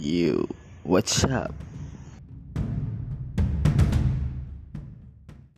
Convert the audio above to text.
You. what's up?